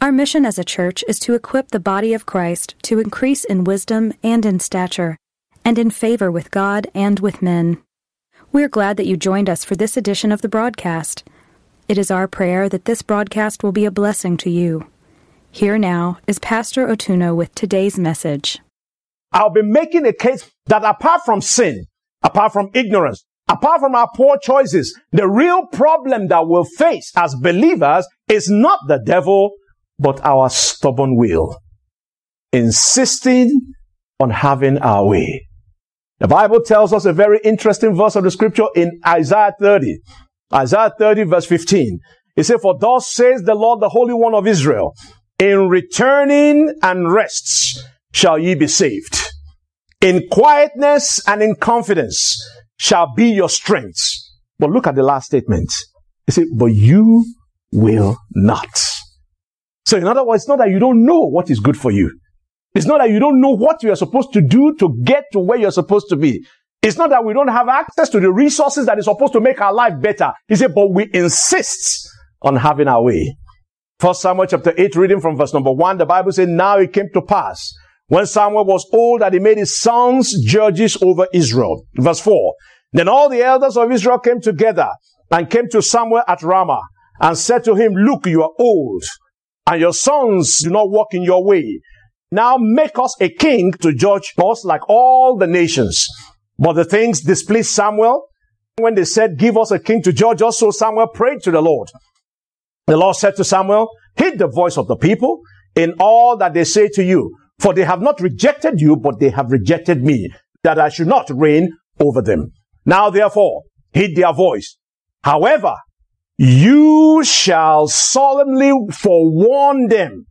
Our mission as a church is to equip the body of Christ to increase in wisdom and in stature, and in favor with God and with men. We're glad that you joined us for this edition of the broadcast. It is our prayer that this broadcast will be a blessing to you. Here now is Pastor Otuno with today's message. I'll be making a case that apart from sin, apart from ignorance, apart from our poor choices, the real problem that we'll face as believers is not the devil, but our stubborn will, insisting on having our way. The Bible tells us a very interesting verse of the scripture in Isaiah 30. Isaiah 30 verse 15. It says, For thus says the Lord, the Holy One of Israel, in returning and rests shall ye be saved. In quietness and in confidence shall be your strength. But look at the last statement. He said, but you will not. So in other words, it's not that you don't know what is good for you. It's not that you don't know what you are supposed to do to get to where you're supposed to be. It's not that we don't have access to the resources that is supposed to make our life better. He said, but we insist on having our way. First Samuel chapter 8, reading from verse number 1, the Bible said, Now it came to pass when Samuel was old that he made his sons judges over Israel. Verse 4. Then all the elders of Israel came together and came to Samuel at Ramah and said to him, Look, you are old and your sons do not walk in your way. Now make us a king to judge us like all the nations. But the things displeased Samuel when they said, give us a king to judge us. So Samuel prayed to the Lord. The Lord said to Samuel, heed the voice of the people in all that they say to you. For they have not rejected you, but they have rejected me, that I should not reign over them. Now therefore, heed their voice. However, you shall solemnly forewarn them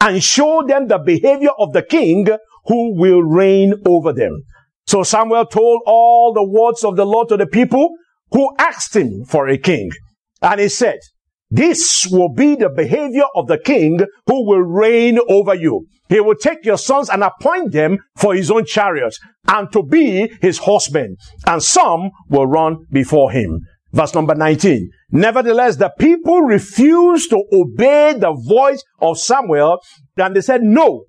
and show them the behavior of the king who will reign over them. So Samuel told all the words of the Lord to the people who asked him for a king. And he said, this will be the behavior of the king who will reign over you. He will take your sons and appoint them for his own chariots and to be his horsemen. And some will run before him. Verse number 19. Nevertheless, the people refused to obey the voice of Samuel and they said, no,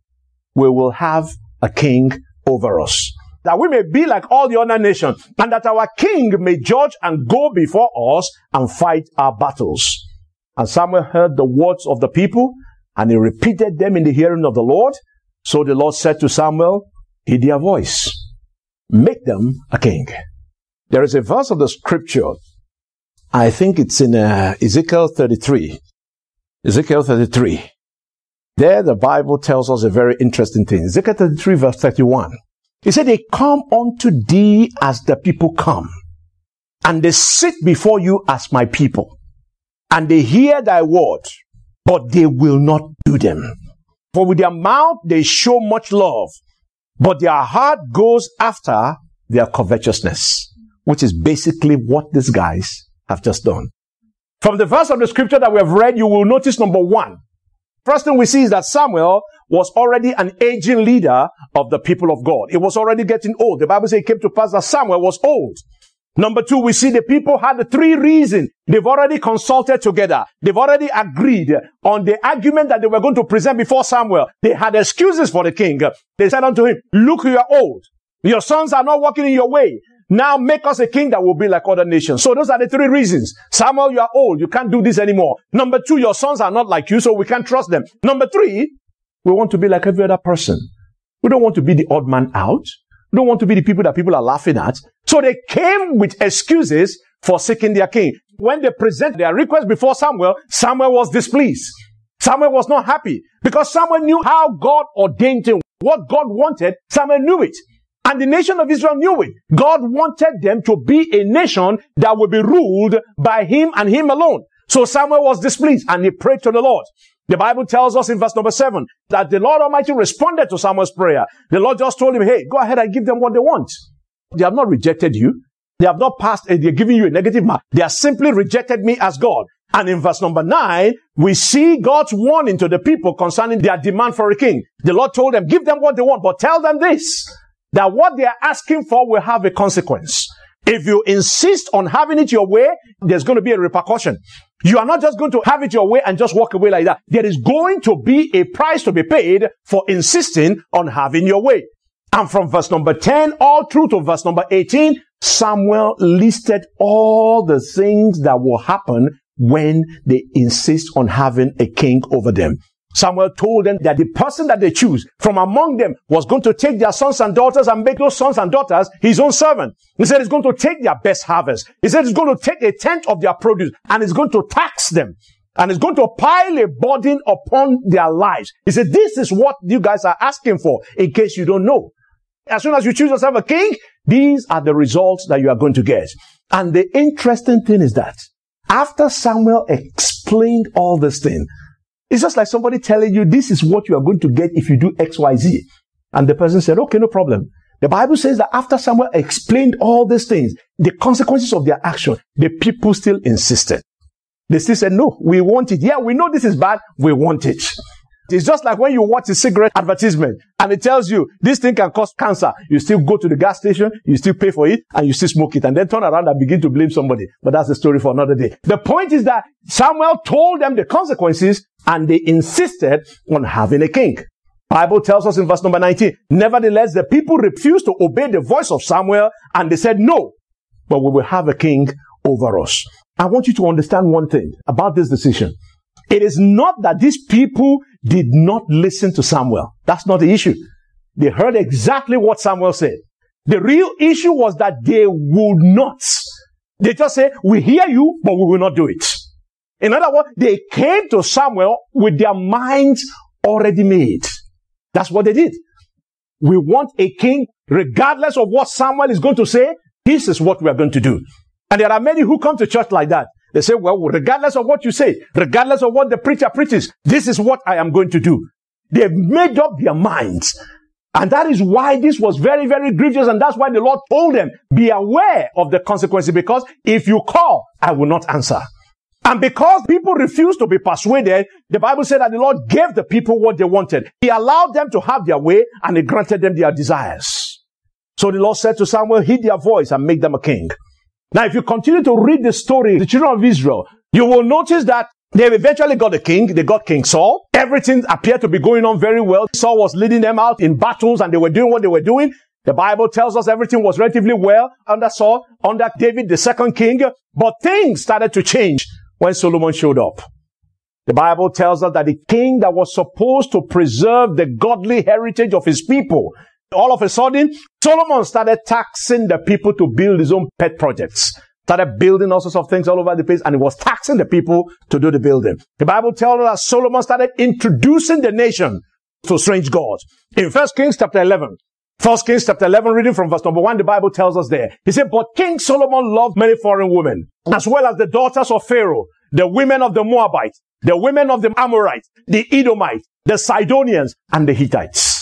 we will have a king over us. That we may be like all the other nations and that our king may judge and go before us and fight our battles. And Samuel heard the words of the people and he repeated them in the hearing of the Lord. So the Lord said to Samuel, heed their voice. Make them a king. There is a verse of the scripture. I think it's in uh, Ezekiel 33. Ezekiel 33. There the Bible tells us a very interesting thing. Ezekiel 33 verse 31. He said, they come unto thee as the people come and they sit before you as my people and they hear thy word, but they will not do them. For with their mouth they show much love, but their heart goes after their covetousness, which is basically what these guys have just done. From the verse of the scripture that we have read, you will notice number one. First thing we see is that Samuel was already an aging leader of the people of God. It was already getting old. The Bible says it came to pass that Samuel was old. Number two, we see the people had three reasons. They've already consulted together. They've already agreed on the argument that they were going to present before Samuel. They had excuses for the king. They said unto him, look, you are old. Your sons are not walking in your way. Now make us a king that will be like other nations. So those are the three reasons. Samuel, you are old. You can't do this anymore. Number two, your sons are not like you, so we can't trust them. Number three, we want to be like every other person. We don't want to be the odd man out. We don't want to be the people that people are laughing at. So they came with excuses for seeking their king. When they present their request before Samuel, Samuel was displeased. Samuel was not happy because Samuel knew how God ordained him. What God wanted, Samuel knew it. And the nation of Israel knew it. God wanted them to be a nation that would be ruled by him and him alone. So Samuel was displeased and he prayed to the Lord. The Bible tells us in verse number seven that the Lord Almighty responded to Samuel's prayer. The Lord just told him, hey, go ahead and give them what they want. They have not rejected you. They have not passed, eh, they're giving you a negative mark. They have simply rejected me as God. And in verse number nine, we see God's warning to the people concerning their demand for a king. The Lord told them, give them what they want, but tell them this, that what they are asking for will have a consequence. If you insist on having it your way, there's going to be a repercussion. You are not just going to have it your way and just walk away like that. There is going to be a price to be paid for insisting on having your way. And from verse number 10 all through to verse number 18, Samuel listed all the things that will happen when they insist on having a king over them. Samuel told them that the person that they choose from among them was going to take their sons and daughters and make those sons and daughters his own servant. He said he's going to take their best harvest. He said he's going to take a tenth of their produce and he's going to tax them and is going to pile a burden upon their lives. He said, this is what you guys are asking for in case you don't know. As soon as you choose yourself a king, these are the results that you are going to get. And the interesting thing is that after Samuel explained all this thing, it's just like somebody telling you this is what you are going to get if you do X, Y, Z. And the person said, okay, no problem. The Bible says that after Samuel explained all these things, the consequences of their action, the people still insisted. They still said, no, we want it. Yeah, we know this is bad. We want it. It's just like when you watch a cigarette advertisement and it tells you this thing can cause cancer. You still go to the gas station, you still pay for it, and you still smoke it, and then turn around and begin to blame somebody. But that's a story for another day. The point is that Samuel told them the consequences and they insisted on having a king. Bible tells us in verse number 19, nevertheless, the people refused to obey the voice of Samuel and they said, no, but we will have a king over us. I want you to understand one thing about this decision. It is not that these people did not listen to Samuel. That's not the issue. They heard exactly what Samuel said. The real issue was that they would not. They just say, we hear you, but we will not do it. In other words, they came to Samuel with their minds already made. That's what they did. We want a king, regardless of what Samuel is going to say. This is what we are going to do. And there are many who come to church like that. They say, well, regardless of what you say, regardless of what the preacher preaches, this is what I am going to do. They've made up their minds. And that is why this was very, very grievous. And that's why the Lord told them, be aware of the consequences because if you call, I will not answer. And because people refused to be persuaded, the Bible said that the Lord gave the people what they wanted. He allowed them to have their way and he granted them their desires. So the Lord said to Samuel, heed their voice and make them a king. Now, if you continue to read the story, the children of Israel, you will notice that they eventually got a king. They got King Saul. Everything appeared to be going on very well. Saul was leading them out in battles and they were doing what they were doing. The Bible tells us everything was relatively well under Saul, under David, the second king. But things started to change when Solomon showed up. The Bible tells us that the king that was supposed to preserve the godly heritage of his people all of a sudden, Solomon started taxing the people to build his own pet projects. Started building all sorts of things all over the place and he was taxing the people to do the building. The Bible tells us Solomon started introducing the nation to strange gods. In First Kings chapter 11, First Kings chapter 11, reading from verse number 1, the Bible tells us there. He said, But King Solomon loved many foreign women, as well as the daughters of Pharaoh, the women of the Moabites, the women of the Amorites, the Edomites, the Sidonians, and the Hittites.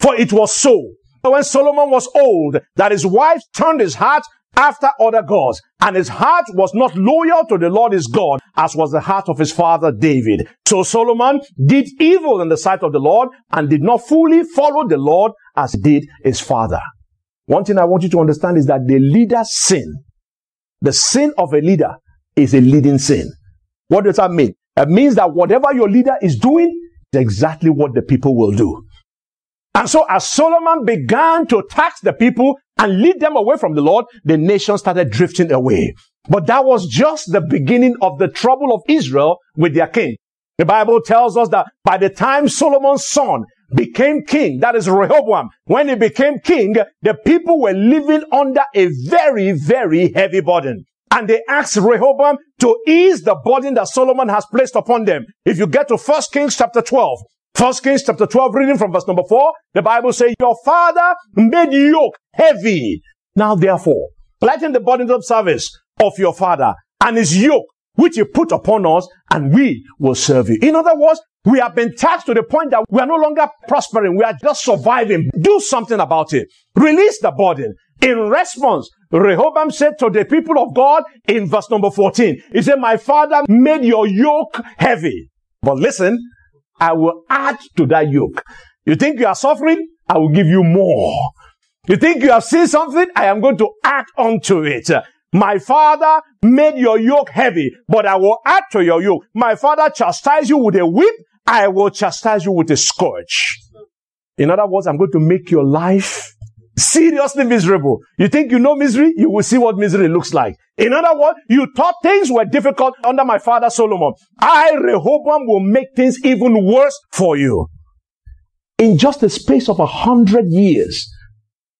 For it was so when Solomon was old that his wife turned his heart after other gods, and his heart was not loyal to the Lord his God, as was the heart of his father David. So Solomon did evil in the sight of the Lord, and did not fully follow the Lord as did his father. One thing I want you to understand is that the leader's sin, the sin of a leader, is a leading sin. What does that mean? It means that whatever your leader is doing is exactly what the people will do. And so as Solomon began to tax the people and lead them away from the Lord, the nation started drifting away. But that was just the beginning of the trouble of Israel with their king. The Bible tells us that by the time Solomon's son became king, that is Rehoboam, when he became king, the people were living under a very, very heavy burden. And they asked Rehoboam to ease the burden that Solomon has placed upon them. If you get to 1 Kings chapter 12, First Kings chapter 12, reading from verse number 4, the Bible says, Your father made yoke heavy. Now therefore, lighten the burden of service of your father and his yoke, which he put upon us, and we will serve you. In other words, we have been taxed to the point that we are no longer prospering. We are just surviving. Do something about it. Release the burden. In response, Rehoboam said to the people of God in verse number 14, he said, my father made your yoke heavy. But listen, I will add to that yoke. You think you are suffering? I will give you more. You think you have seen something? I am going to add onto it. My father made your yoke heavy, but I will add to your yoke. My father chastised you with a whip. I will chastise you with a scourge. In other words, I'm going to make your life seriously miserable. You think you know misery? You will see what misery looks like. In other words, you thought things were difficult under my father Solomon. I, Rehoboam, will make things even worse for you. In just a space of a hundred years,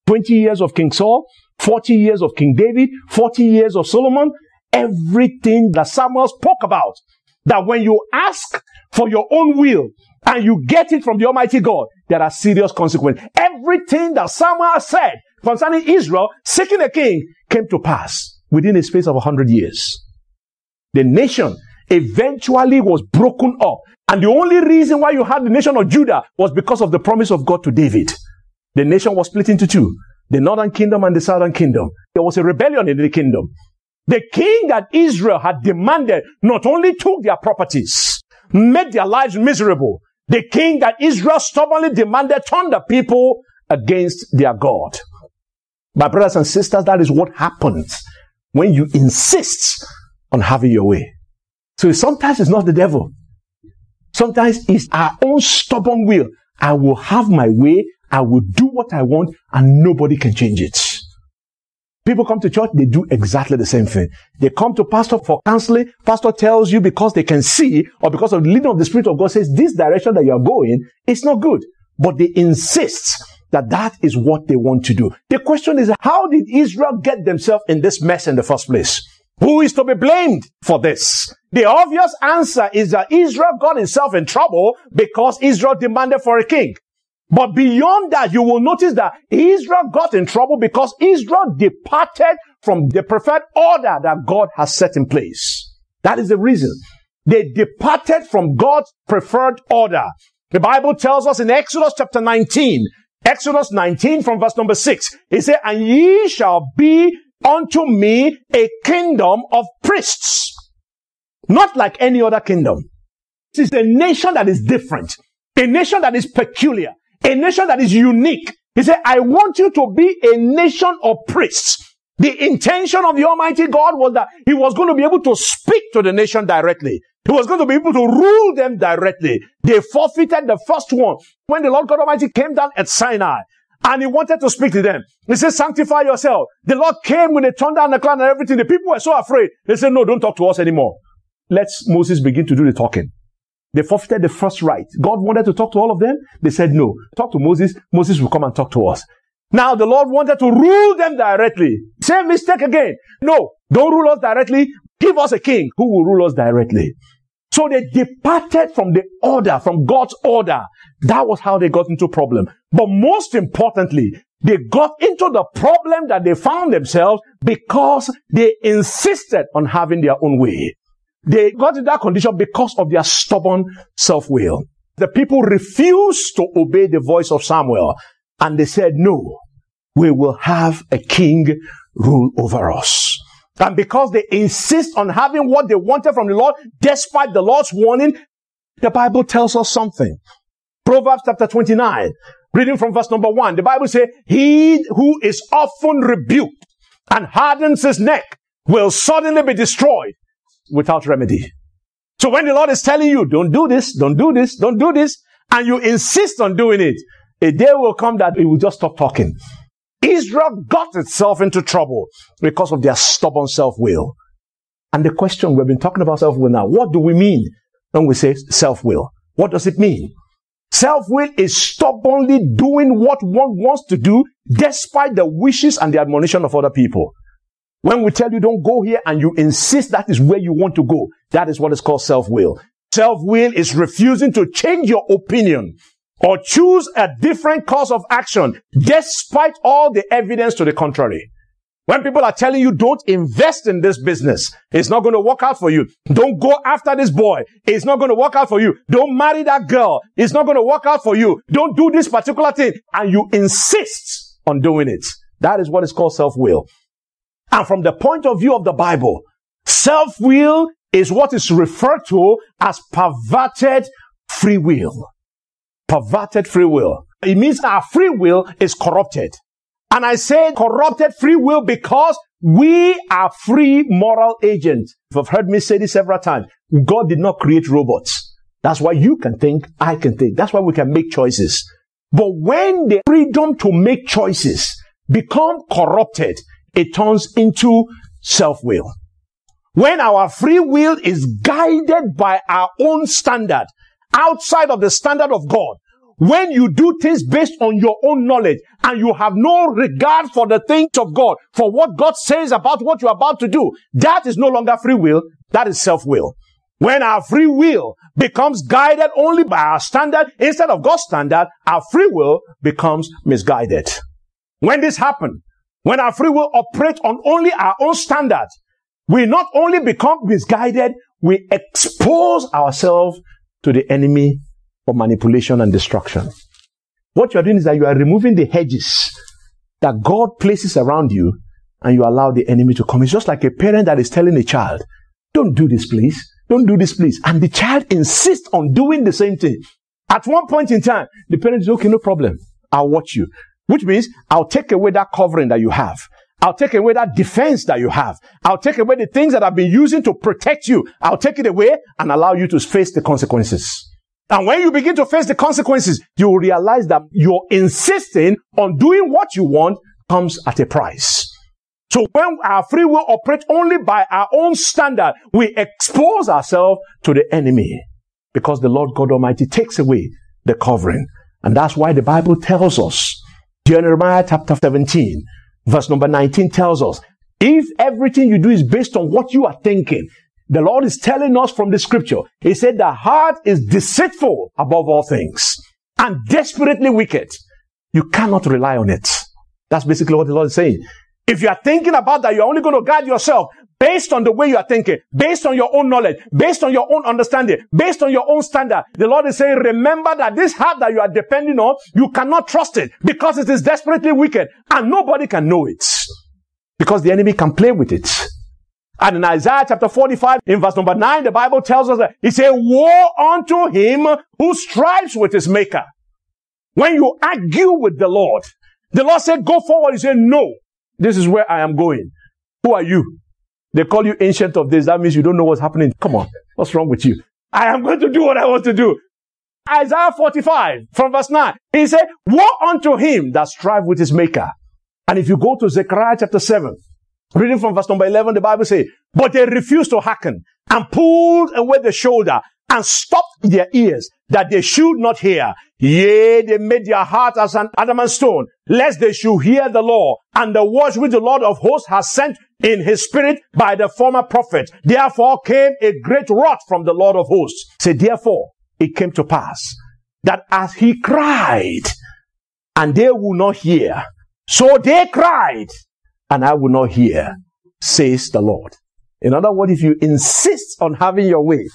20 years of King Saul, 40 years of King David, 40 years of Solomon, everything that Samuel spoke about, that when you ask for your own will and you get it from the Almighty God, there are serious consequences. Everything that Samuel said concerning Israel seeking a king came to pass within a space of a hundred years. The nation eventually was broken up. And the only reason why you had the nation of Judah was because of the promise of God to David. The nation was split into two. The northern kingdom and the southern kingdom. There was a rebellion in the kingdom. The king that Israel had demanded not only took their properties, made their lives miserable. The king that Israel stubbornly demanded turned the people against their God. My brothers and sisters, that is what happens when you insist on having your way. So sometimes it's not the devil. Sometimes it's our own stubborn will. I will have my way. I will do what I want and nobody can change it. People come to church, they do exactly the same thing. They come to pastor for counseling. Pastor tells you because they can see or because of the leading of the Spirit of God says this direction that you're going is not good. But they insist that that is what they want to do. The question is, how did Israel get themselves in this mess in the first place? Who is to be blamed for this? The obvious answer is that Israel got itself in trouble because Israel demanded for a king. But beyond that, you will notice that Israel got in trouble because Israel departed from the preferred order that God has set in place. That is the reason. They departed from God's preferred order. The Bible tells us in Exodus chapter 19, Exodus 19 from verse number 6, He said, And ye shall be unto me a kingdom of priests. Not like any other kingdom. This is a nation that is different. A nation that is peculiar a nation that is unique. He said, I want you to be a nation of priests. The intention of the Almighty God was that He was going to be able to speak to the nation directly. He was going to be able to rule them directly. They forfeited the first one when the Lord God Almighty came down at Sinai and He wanted to speak to them. He said, sanctify yourself. The Lord came with a thunder and a cloud and everything. The people were so afraid. They said, no, don't talk to us anymore. Let's Moses begin to do the talking. They forfeited the first right. God wanted to talk to all of them. They said no. Talk to Moses. Moses will come and talk to us. Now the Lord wanted to rule them directly. Same mistake again. No, don't rule us directly. Give us a king who will rule us directly. So they departed from the order, from God's order. That was how they got into problem. But most importantly, they got into the problem that they found themselves because they insisted on having their own way. They got in that condition because of their stubborn self-will. The people refused to obey the voice of Samuel and they said, no, we will have a king rule over us. And because they insist on having what they wanted from the Lord, despite the Lord's warning, the Bible tells us something. Proverbs chapter 29, reading from verse number one, the Bible says, he who is often rebuked and hardens his neck will suddenly be destroyed without remedy. So when the Lord is telling you, don't do this, don't do this, don't do this, and you insist on doing it, a day will come that it will just stop talking. Israel got itself into trouble because of their stubborn self-will. And the question we've been talking about self-will now, what do we mean when we say self-will? What does it mean? Self-will is stubbornly doing what one wants to do despite the wishes and the admonition of other people. When we tell you don't go here and you insist that is where you want to go, that is what is called self-will. Self-will is refusing to change your opinion or choose a different course of action despite all the evidence to the contrary. When people are telling you don't invest in this business, it's not going to work out for you. Don't go after this boy. It's not going to work out for you. Don't marry that girl. It's not going to work out for you. Don't do this particular thing. And you insist on doing it. That is what is called self-will. And from the point of view of the Bible, self-will is what is referred to as perverted free will. Perverted free will. It means our free will is corrupted. And I say corrupted free will because we are free moral agents. You've heard me say this several times. God did not create robots. That's why you can think, I can think. That's why we can make choices. But when the freedom to make choices become corrupted, it turns into self-will. When our free will is guided by our own standard, outside of the standard of God, when you do things based on your own knowledge and you have no regard for the things of God, for what God says about what you're about to do, that is no longer free will. That is self-will. When our free will becomes guided only by our standard instead of God's standard, our free will becomes misguided. When this happens, when our free will operates on only our own standard, we not only become misguided, we expose ourselves to the enemy for manipulation and destruction. What you are doing is that you are removing the hedges that God places around you and you allow the enemy to come. It's just like a parent that is telling a child, don't do this, please. Don't do this, please. And the child insists on doing the same thing. At one point in time, the parent is okay, no problem. I'll watch you. Which means I'll take away that covering that you have. I'll take away that defense that you have. I'll take away the things that I've been using to protect you. I'll take it away and allow you to face the consequences. And when you begin to face the consequences, you will realize that you're insisting on doing what you want comes at a price. So when our free will operates only by our own standard, we expose ourselves to the enemy because the Lord God Almighty takes away the covering. And that's why the Bible tells us, Jeremiah chapter 17, verse number 19 tells us, if everything you do is based on what you are thinking, the Lord is telling us from the scripture. He said the heart is deceitful above all things and desperately wicked. You cannot rely on it. That's basically what the Lord is saying. If you are thinking about that, you're only going to guide yourself based on the way you are thinking, based on your own knowledge, based on your own understanding, based on your own standard. The Lord is saying, remember that this heart that you are depending on, you cannot trust it because it is desperately wicked and nobody can know it because the enemy can play with it. And in Isaiah chapter 45, in verse number 9, the Bible tells us that he said, Woe unto him who strives with his maker. When you argue with the Lord, the Lord said, Go forward. He said, No, this is where I am going. Who are you? They call you ancient of days. That means you don't know what's happening. Come on. What's wrong with you? I am going to do what I want to do. Isaiah 45 from verse 9. He said, Woe unto him that strive with his maker. And if you go to Zechariah chapter 7, Reading from verse number 11, the Bible says, But they refused to hearken and pulled away the shoulder and stopped their ears that they should not hear. Yea, they made their heart as an adamant stone, lest they should hear the law and the words which the Lord of hosts has sent in his spirit by the former prophet. Therefore came a great wrath from the Lord of hosts. Say, therefore, it came to pass that as he cried, and they will not hear, so they cried, and I will not hear, says the Lord. In other words, if you insist on having your way,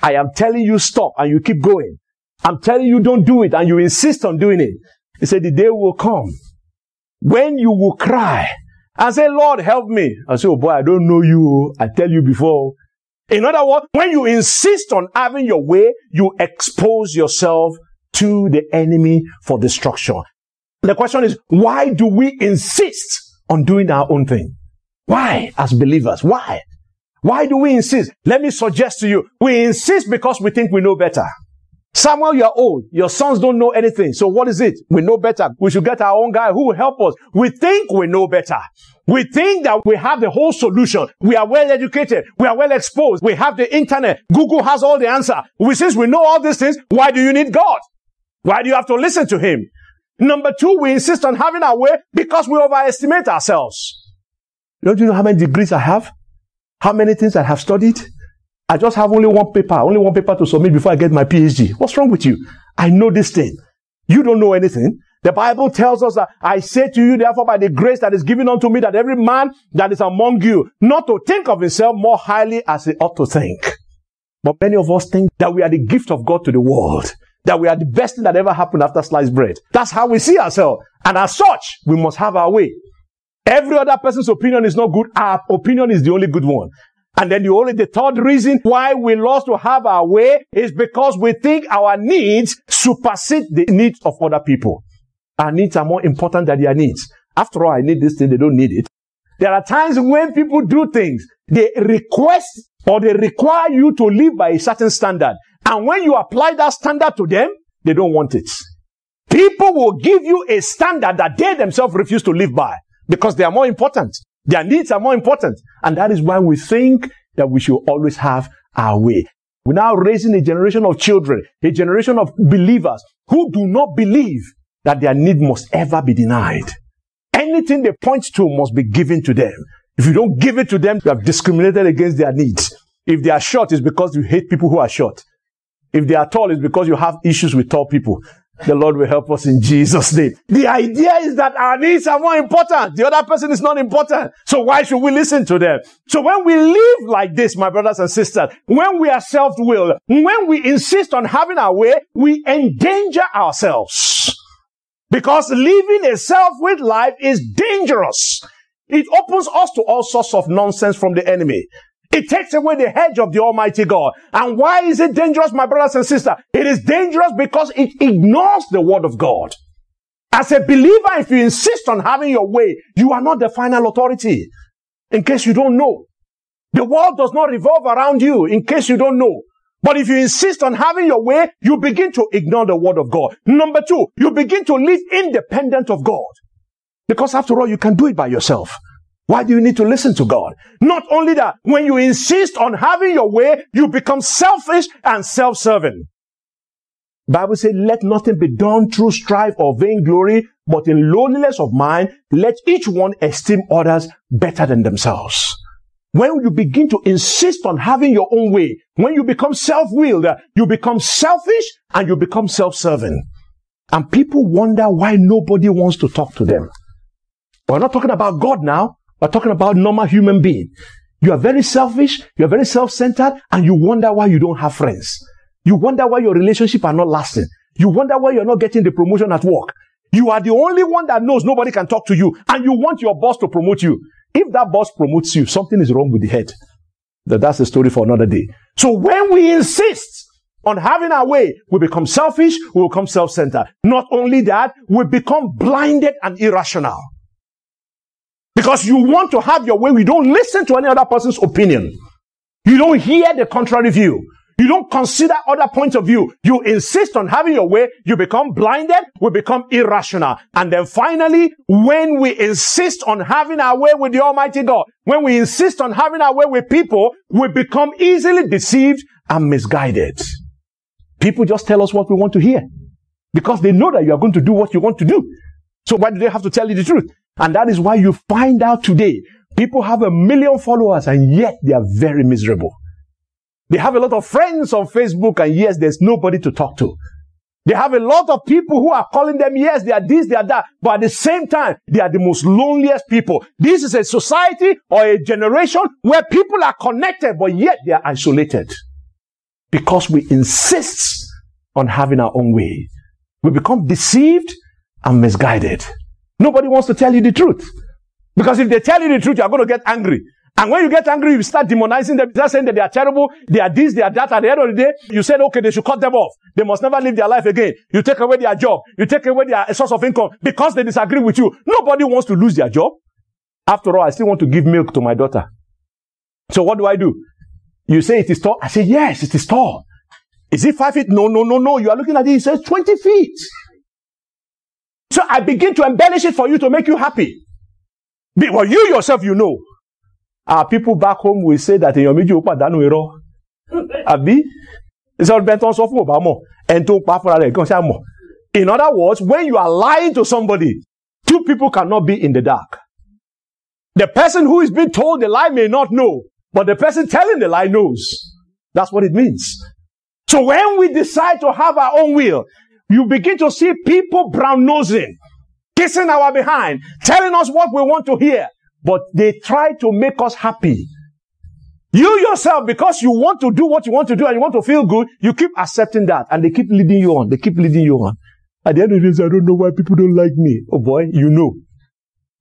I am telling you stop and you keep going. I'm telling you don't do it and you insist on doing it. He said the day will come when you will cry and say, Lord, help me. I say, oh boy, I don't know you. I tell you before. In other words, when you insist on having your way, you expose yourself to the enemy for destruction. The question is, why do we insist on doing our own thing. Why, as believers? Why? Why do we insist? Let me suggest to you, we insist because we think we know better. Samuel, you're old. Your sons don't know anything. So what is it? We know better. We should get our own guy who will help us. We think we know better. We think that we have the whole solution. We are well educated. We are well exposed. We have the internet. Google has all the answer. We, since we know all these things, why do you need God? Why do you have to listen to Him? Number two, we insist on having our way because we overestimate ourselves. Don't you know how many degrees I have? How many things I have studied? I just have only one paper, only one paper to submit before I get my PhD. What's wrong with you? I know this thing. You don't know anything. The Bible tells us that I say to you, therefore, by the grace that is given unto me, that every man that is among you, not to think of himself more highly as he ought to think. But many of us think that we are the gift of God to the world. That we are the best thing that ever happened after sliced bread. That's how we see ourselves. And as such, we must have our way. Every other person's opinion is not good. Our opinion is the only good one. And then the only, the third reason why we lost to have our way is because we think our needs supersede the needs of other people. Our needs are more important than their needs. After all, I need this thing, they don't need it. There are times when people do things, they request or they require you to live by a certain standard. And when you apply that standard to them, they don't want it. People will give you a standard that they themselves refuse to live by because they are more important. Their needs are more important. And that is why we think that we should always have our way. We're now raising a generation of children, a generation of believers who do not believe that their need must ever be denied. Anything they point to must be given to them. If you don't give it to them, you have discriminated against their needs. If they are short, it's because you hate people who are short. If they are tall, it's because you have issues with tall people. The Lord will help us in Jesus' name. The idea is that our needs are more important. The other person is not important. So why should we listen to them? So when we live like this, my brothers and sisters, when we are self-willed, when we insist on having our way, we endanger ourselves. Because living a self-willed life is dangerous. It opens us to all sorts of nonsense from the enemy. It takes away the hedge of the Almighty God. And why is it dangerous, my brothers and sisters? It is dangerous because it ignores the Word of God. As a believer, if you insist on having your way, you are not the final authority. In case you don't know. The world does not revolve around you, in case you don't know. But if you insist on having your way, you begin to ignore the word of God. Number two, you begin to live independent of God. Because after all, you can do it by yourself. Why do you need to listen to God? Not only that, when you insist on having your way, you become selfish and self-serving. Bible says, let nothing be done through strife or vainglory, but in lowliness of mind, let each one esteem others better than themselves. When you begin to insist on having your own way, when you become self-willed, you become selfish and you become self-serving. And people wonder why nobody wants to talk to them. We're not talking about God now. We're talking about normal human being. You are very selfish, you are very self-centered, and you wonder why you don't have friends. You wonder why your relationship are not lasting. You wonder why you're not getting the promotion at work. You are the only one that knows nobody can talk to you, and you want your boss to promote you. If that boss promotes you, something is wrong with the head. That That's a story for another day. So when we insist on having our way, we become selfish, we become self-centered. Not only that, we become blinded and irrational. Because you want to have your way. We don't listen to any other person's opinion. You don't hear the contrary view. You don't consider other points of view. You insist on having your way. You become blinded. We become irrational. And then finally, when we insist on having our way with the Almighty God, when we insist on having our way with people, we become easily deceived and misguided. People just tell us what we want to hear because they know that you are going to do what you want to do. So why do they have to tell you the truth? And that is why you find out today people have a million followers and yet they are very miserable. They have a lot of friends on Facebook and yes, there's nobody to talk to. They have a lot of people who are calling them, yes, they are this, they are that, but at the same time, they are the most loneliest people. This is a society or a generation where people are connected, but yet they are isolated. Because we insist on having our own way. We become deceived and misguided. Nobody wants to tell you the truth. Because if they tell you the truth, you are going to get angry. And when you get angry, you start demonizing them, start saying that they are terrible, they are this, they are that. At the end of the day, you said, okay, they should cut them off. They must never live their life again. You take away their job. You take away their source of income because they disagree with you. Nobody wants to lose their job. After all, I still want to give milk to my daughter. So what do I do? You say it is tall. I say, yes, it is tall. Is it five feet? No, no, no, no. You are looking at it. It says 20 feet. So I begin to embellish it for you to make you happy. But you yourself, you know. Our people back home will say that èèyàn méjì ó pàdánù irọ́. Àbí? Ìṣòro bẹ́ẹ̀ tó ń sọ fún Obama ẹni tó ń pa mọ̀. In other words, when you are lying to somebody, two people cannot be in the dark. The person who is being told the lie may not know, but the person telling the lie knows. That's what it means. So when we decide to have our own will, you begin to see people brown nosing, kissing our behind, telling us what we want to hear. But they try to make us happy. You yourself, because you want to do what you want to do and you want to feel good, you keep accepting that and they keep leading you on. They keep leading you on. At the end of the day, I don't know why people don't like me. Oh boy, you know.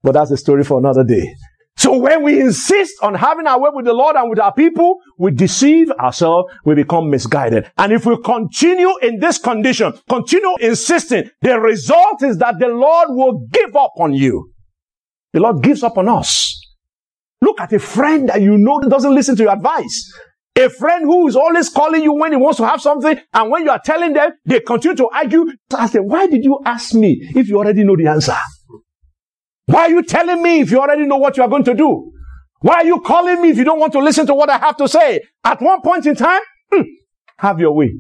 But that's a story for another day. So when we insist on having our way with the Lord and with our people, we deceive ourselves, we become misguided. And if we continue in this condition, continue insisting, the result is that the Lord will give up on you. The Lord gives up on us. Look at a friend that you know that doesn't listen to your advice. A friend who is always calling you when he wants to have something, and when you are telling them, they continue to argue. Ask them, why did you ask me if you already know the answer? Why are you telling me if you already know what you are going to do? Why are you calling me if you don't want to listen to what I have to say? At one point in time, hmm, have your way.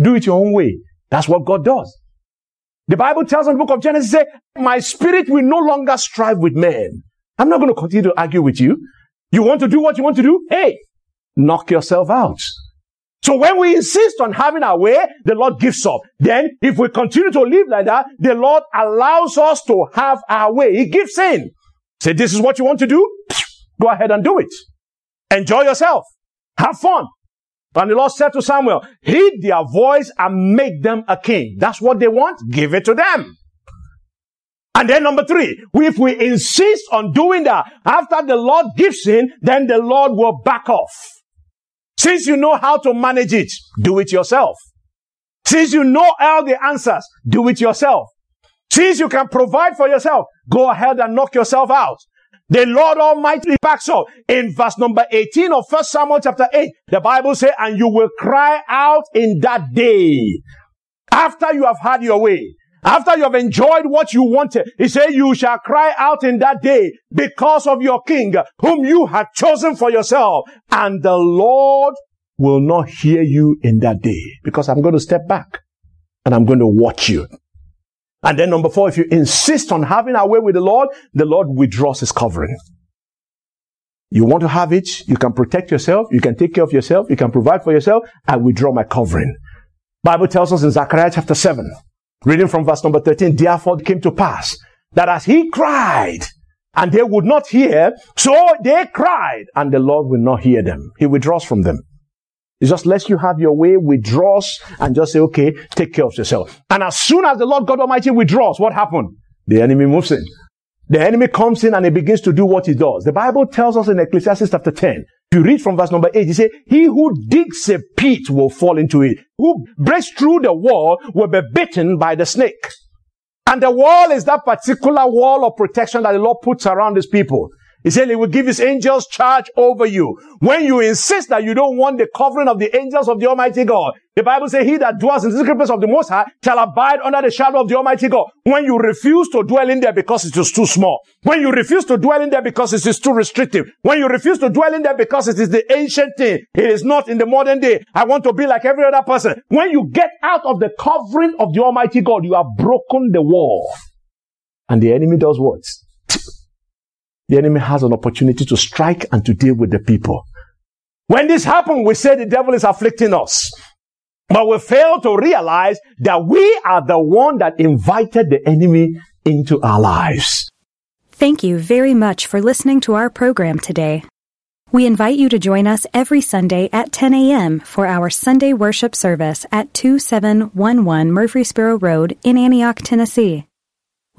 Do it your own way. That's what God does. The Bible tells in the book of Genesis, say, my spirit will no longer strive with men. I'm not going to continue to argue with you. You want to do what you want to do? Hey, knock yourself out. So when we insist on having our way, the Lord gives up. Then if we continue to live like that, the Lord allows us to have our way. He gives in. Say, this is what you want to do? Go ahead and do it. Enjoy yourself. Have fun. And the Lord said to Samuel, heed their voice and make them a king. That's what they want. Give it to them. And then number three, if we insist on doing that, after the Lord gives in, then the Lord will back off. Since you know how to manage it, do it yourself. Since you know all the answers, do it yourself. Since you can provide for yourself, go ahead and knock yourself out. The Lord Almighty backs up. In verse number 18 of 1 Samuel chapter 8, the Bible says, and you will cry out in that day after you have had your way. After you have enjoyed what you wanted, he said, you shall cry out in that day because of your king, whom you had chosen for yourself. And the Lord will not hear you in that day because I'm going to step back and I'm going to watch you. And then number four, if you insist on having our way with the Lord, the Lord withdraws his covering. You want to have it, you can protect yourself, you can take care of yourself, you can provide for yourself, I withdraw my covering. Bible tells us in Zechariah chapter 7, Reading from verse number 13, therefore it came to pass that as he cried, and they would not hear, so they cried, and the Lord will not hear them. He withdraws from them. He just lets you have your way, withdraws, and just say, okay, take care of yourself. And as soon as the Lord God Almighty withdraws, what happened? The enemy moves in. The enemy comes in and he begins to do what he does. The Bible tells us in Ecclesiastes chapter 10 you read from verse number 8, he said, He who digs a pit will fall into it. Who breaks through the wall will be bitten by the snake. And the wall is that particular wall of protection that the Lord puts around his people. He said he will give his angels charge over you. When you insist that you don't want the covering of the angels of the Almighty God, the Bible says he that dwells in the secret place of the Most High shall abide under the shadow of the Almighty God. When you refuse to dwell in there because it is too small, when you refuse to dwell in there because it is too restrictive, when you refuse to dwell in there because it is the ancient thing, it is not in the modern day. I want to be like every other person. When you get out of the covering of the Almighty God, you have broken the wall. And the enemy does what? The enemy has an opportunity to strike and to deal with the people. When this happens, we say the devil is afflicting us. But we fail to realize that we are the one that invited the enemy into our lives. Thank you very much for listening to our program today. We invite you to join us every Sunday at 10 a.m. for our Sunday worship service at 2711 Murfreesboro Road in Antioch, Tennessee.